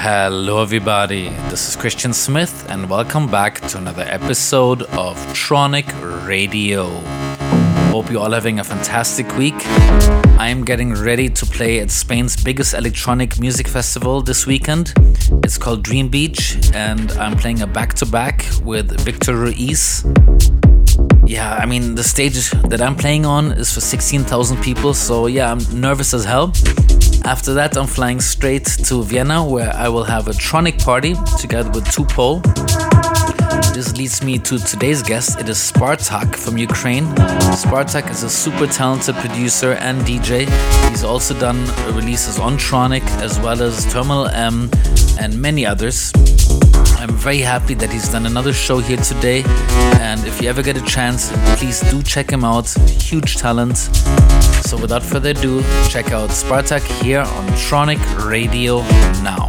Hello, everybody. This is Christian Smith, and welcome back to another episode of Tronic Radio. Hope you're all having a fantastic week. I am getting ready to play at Spain's biggest electronic music festival this weekend. It's called Dream Beach, and I'm playing a back to back with Victor Ruiz. Yeah, I mean, the stage that I'm playing on is for 16,000 people, so yeah, I'm nervous as hell. After that, I'm flying straight to Vienna where I will have a Tronic party together with Tupol. This leads me to today's guest. It is Spartak from Ukraine. Spartak is a super talented producer and DJ. He's also done releases on Tronic as well as Terminal M and many others. I'm very happy that he's done another show here today. And if you ever get a chance, please do check him out. Huge talent. So without further ado, check out Spartak here on Tronic Radio now.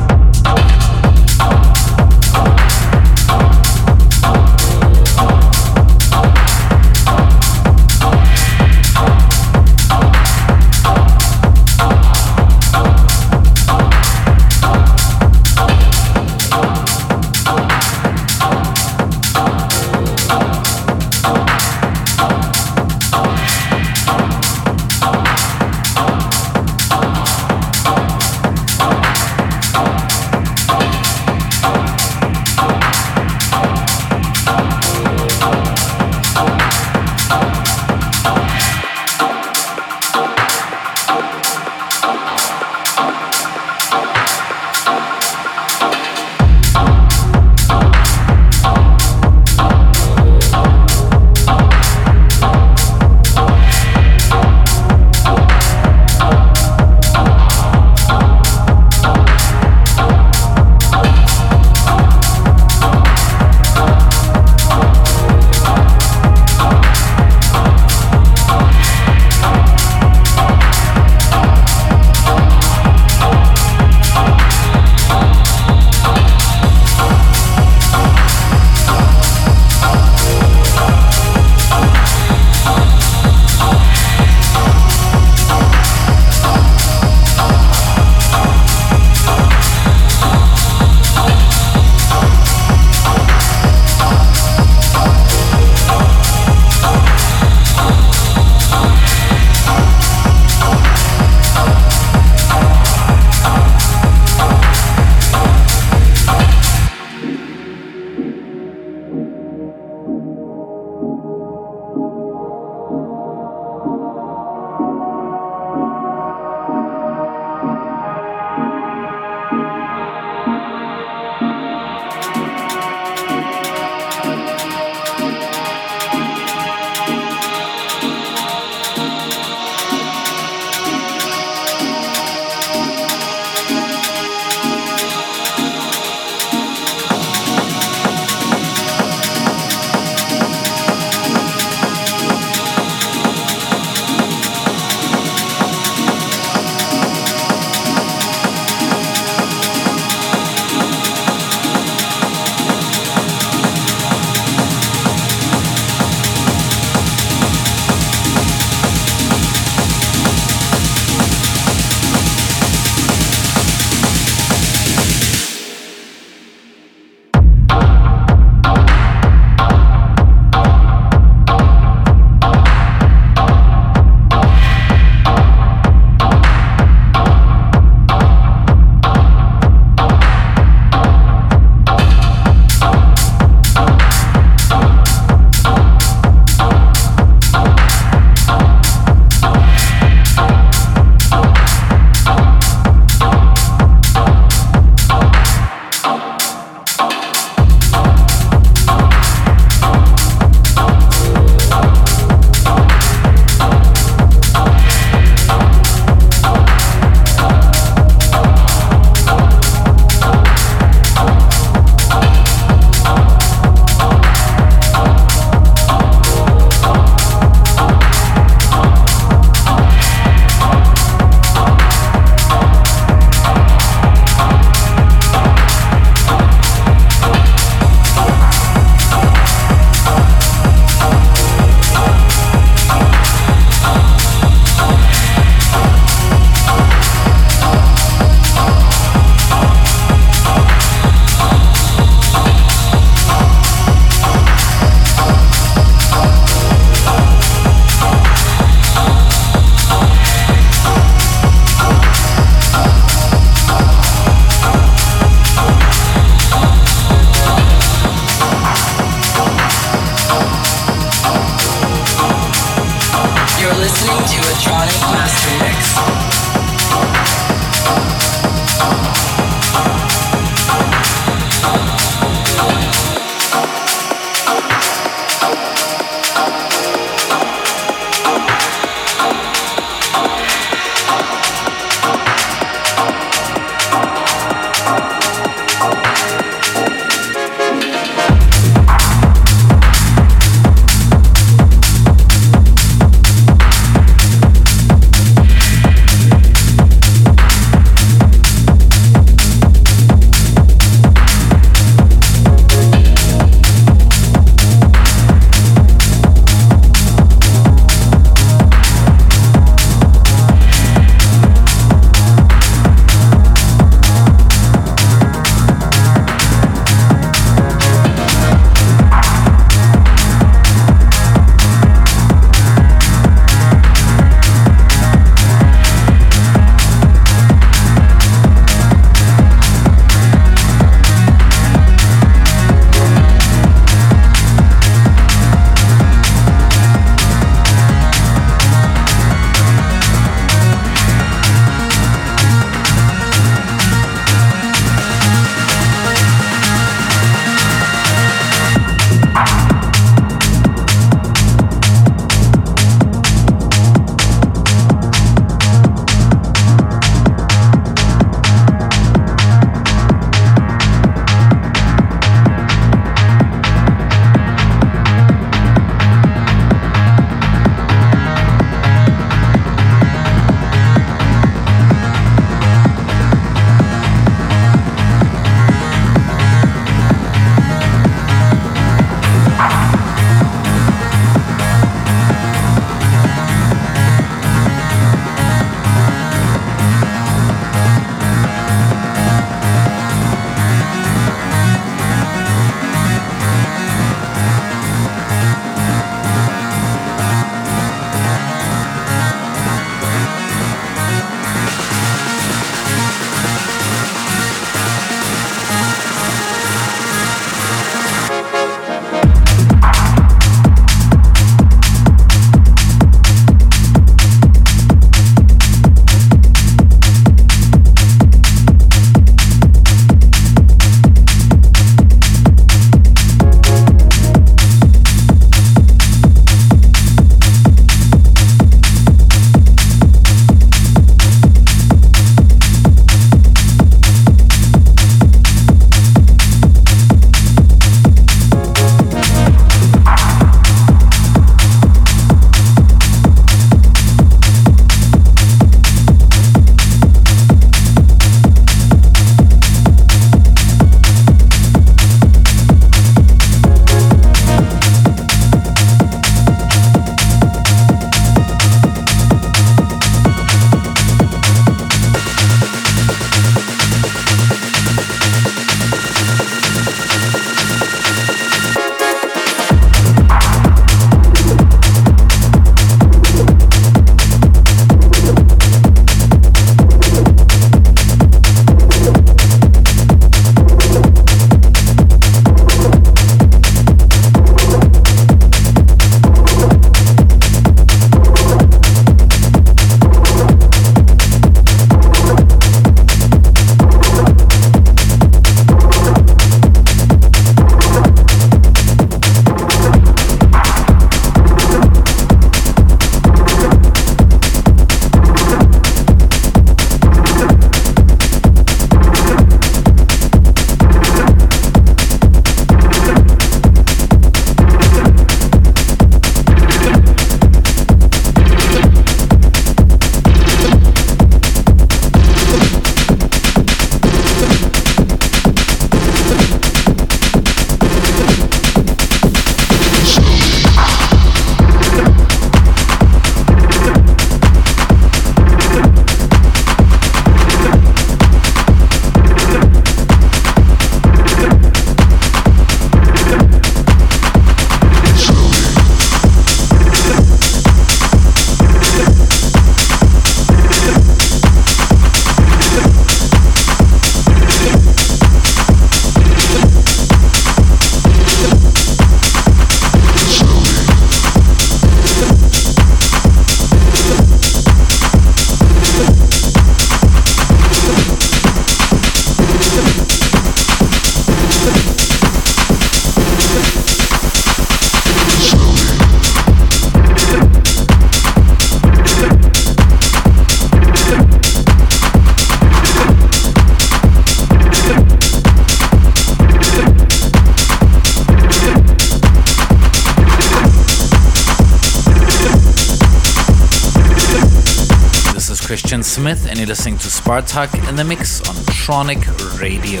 Listening to Spartak in the Mix on Tronic Radio.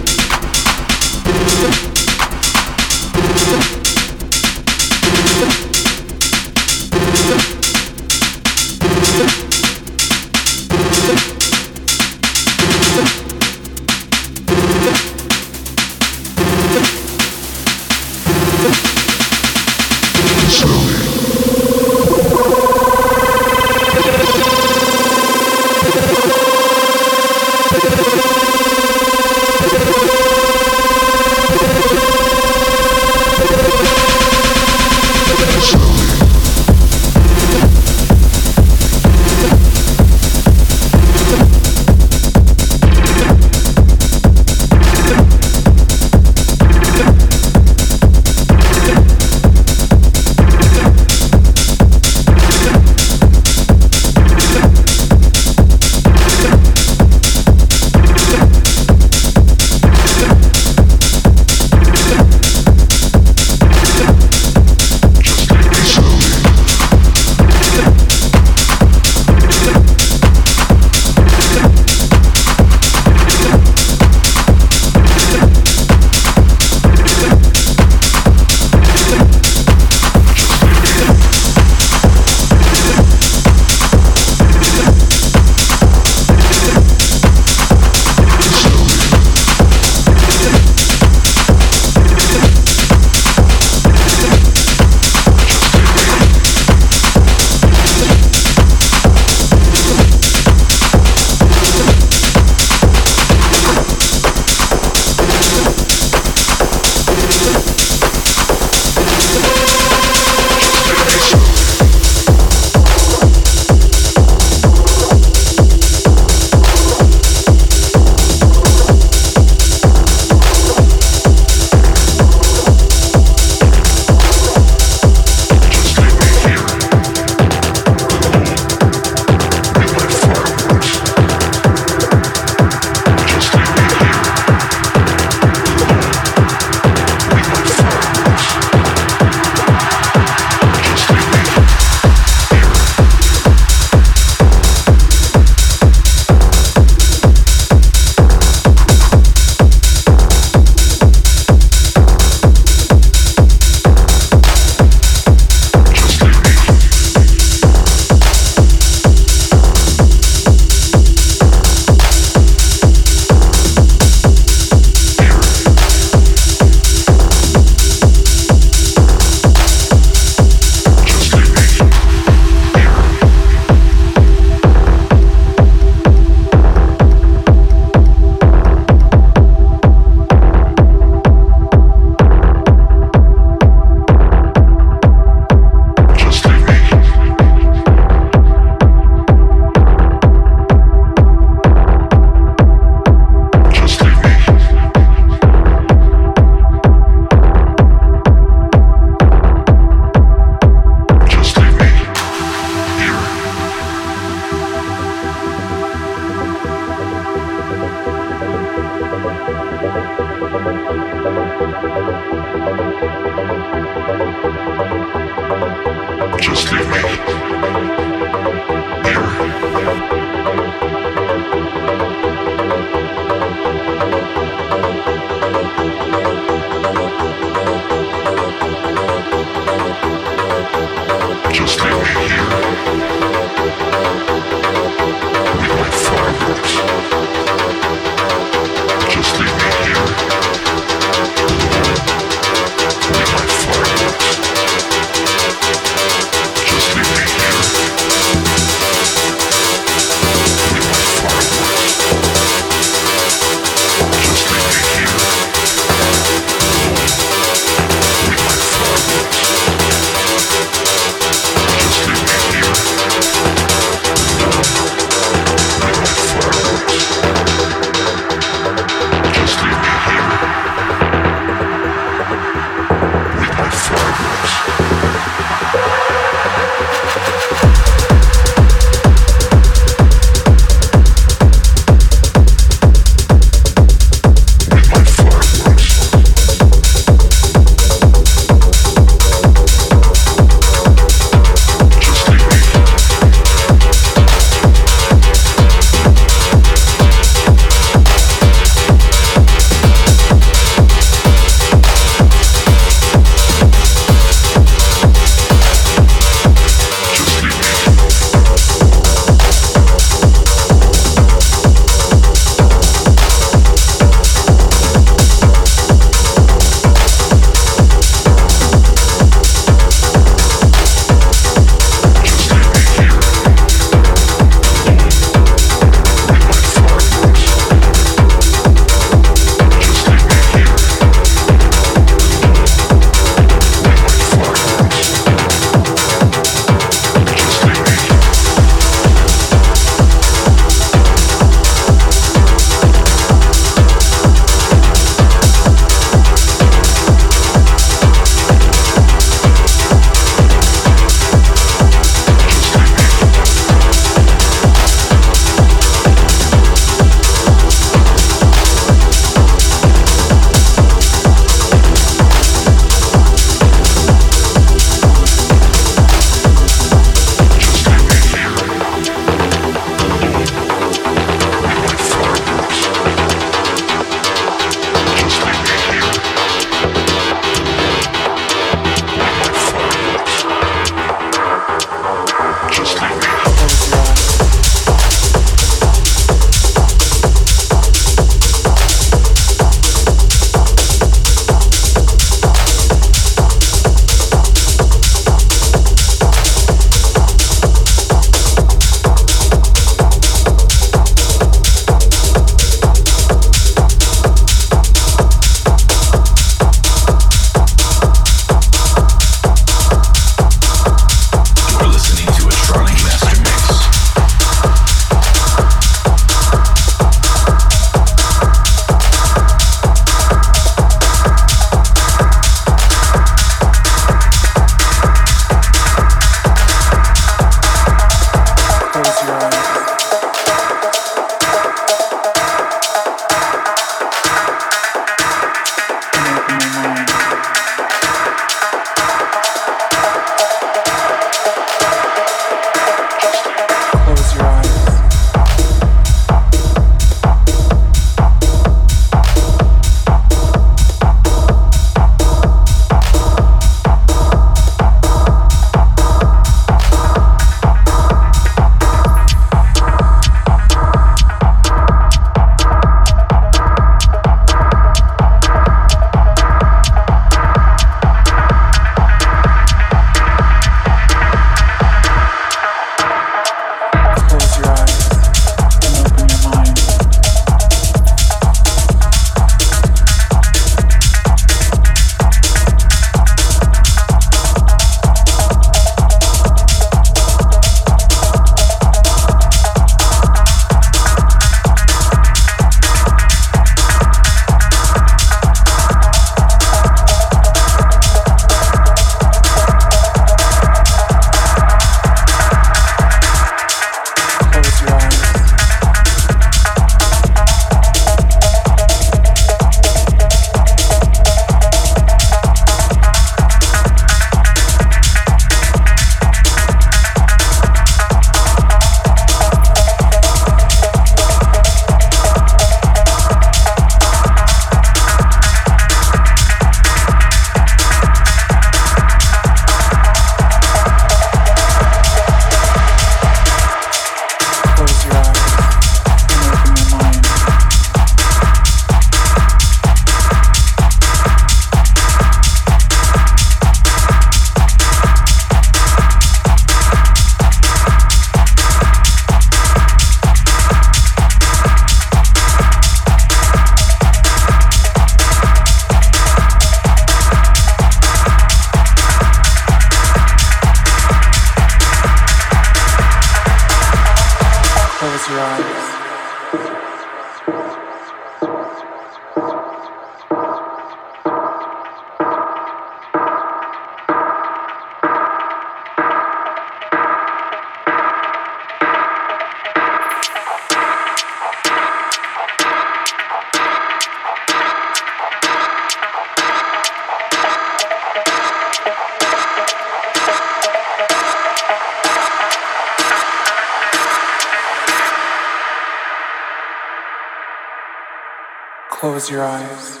Close your eyes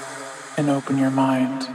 and open your mind.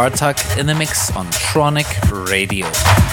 Spartak in the mix on Tronic Radio.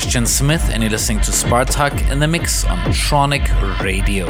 Christian Smith, and you're listening to Spartak in the Mix on Tronic Radio.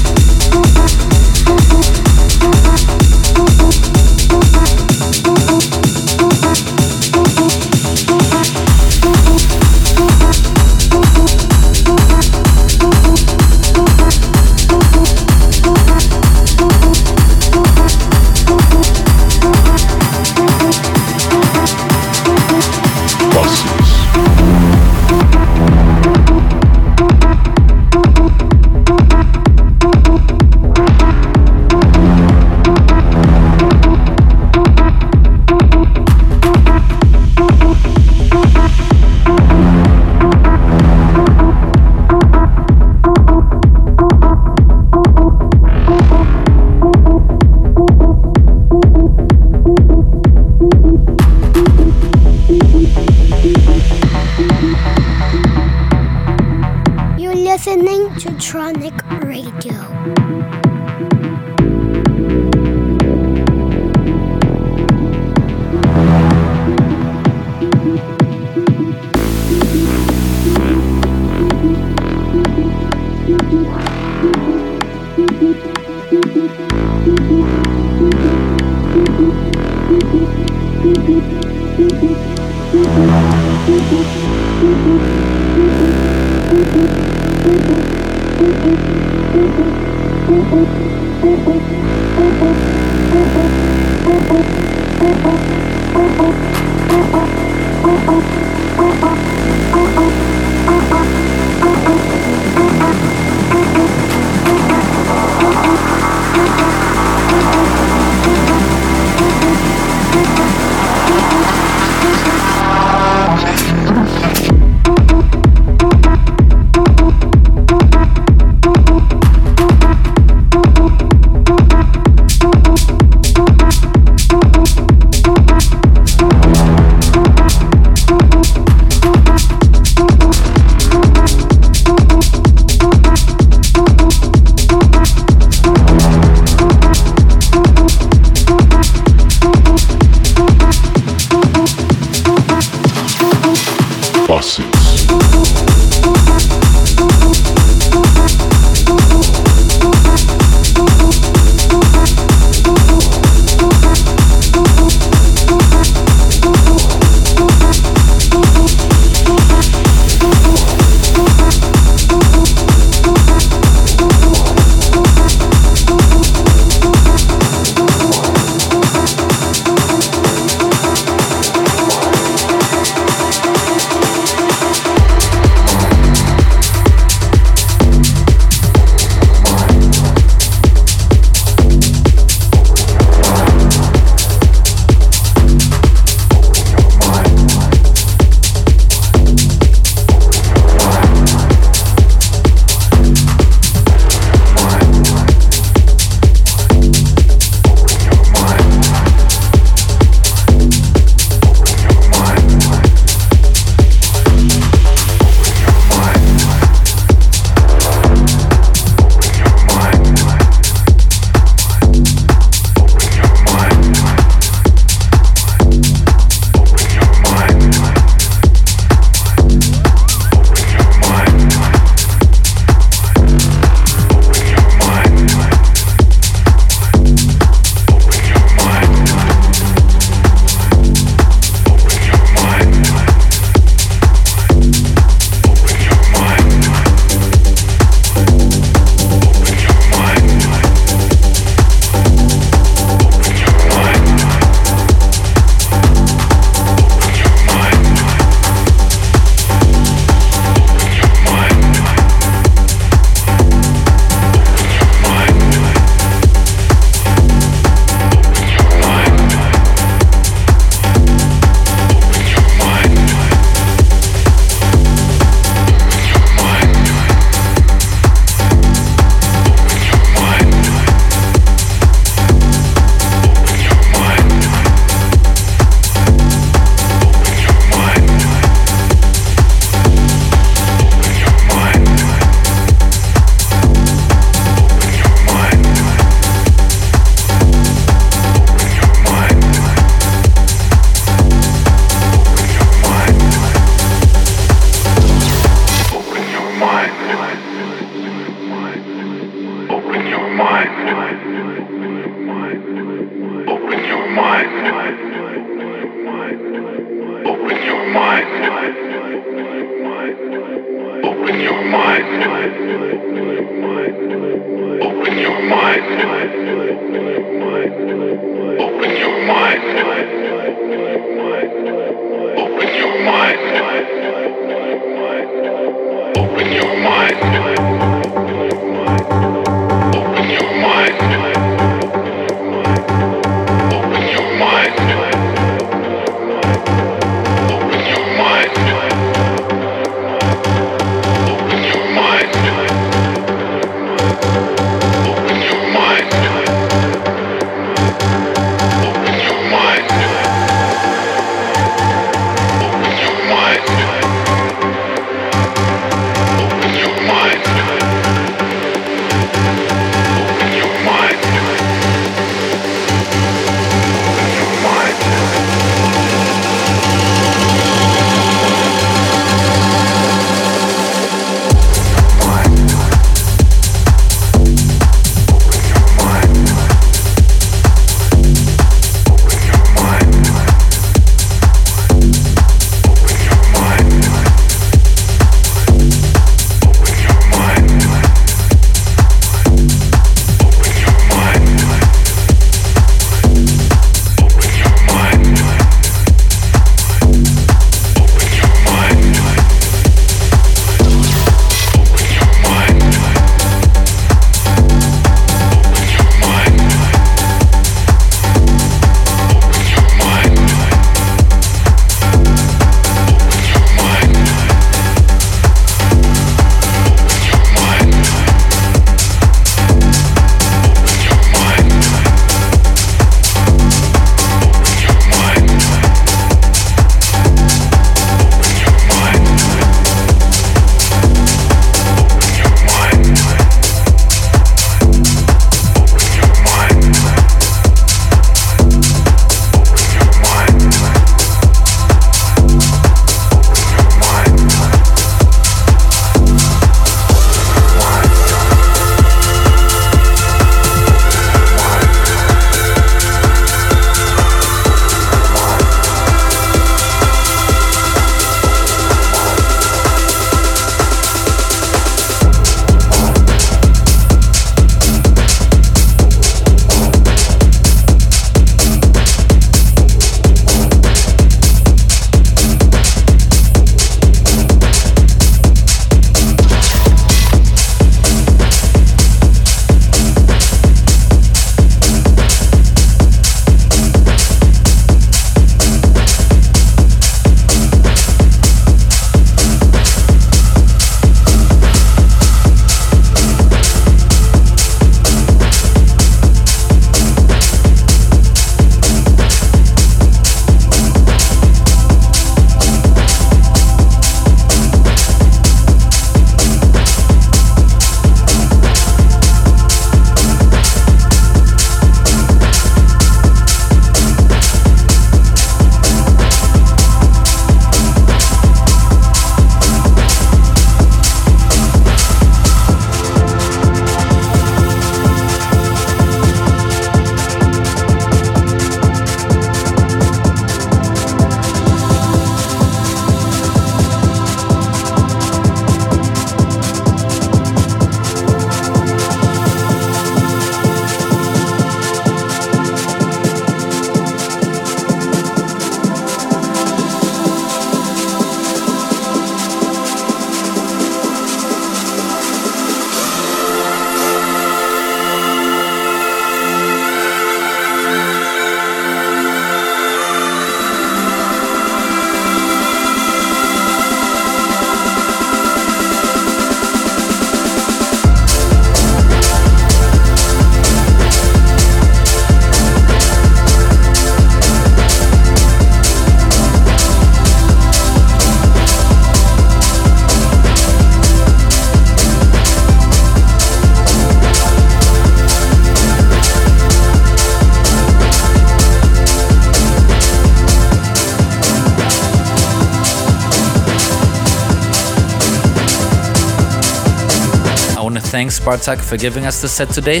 Spartak for giving us the set today.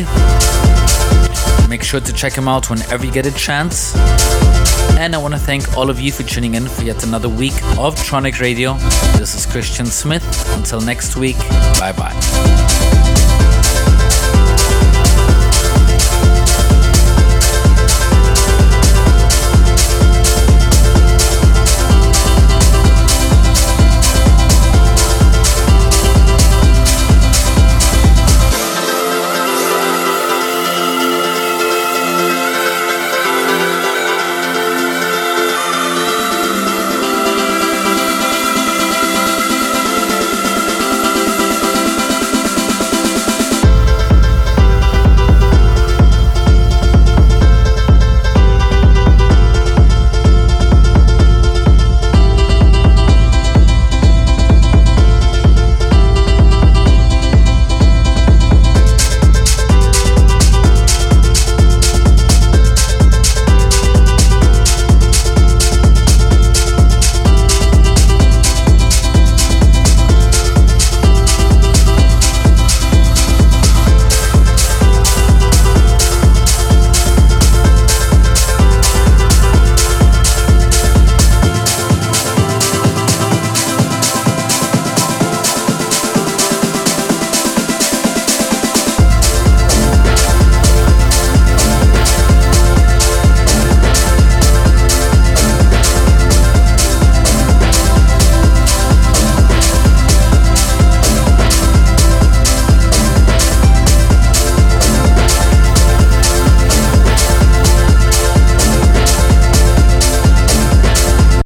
Make sure to check him out whenever you get a chance. And I want to thank all of you for tuning in for yet another week of Tronic Radio. This is Christian Smith. Until next week, bye bye.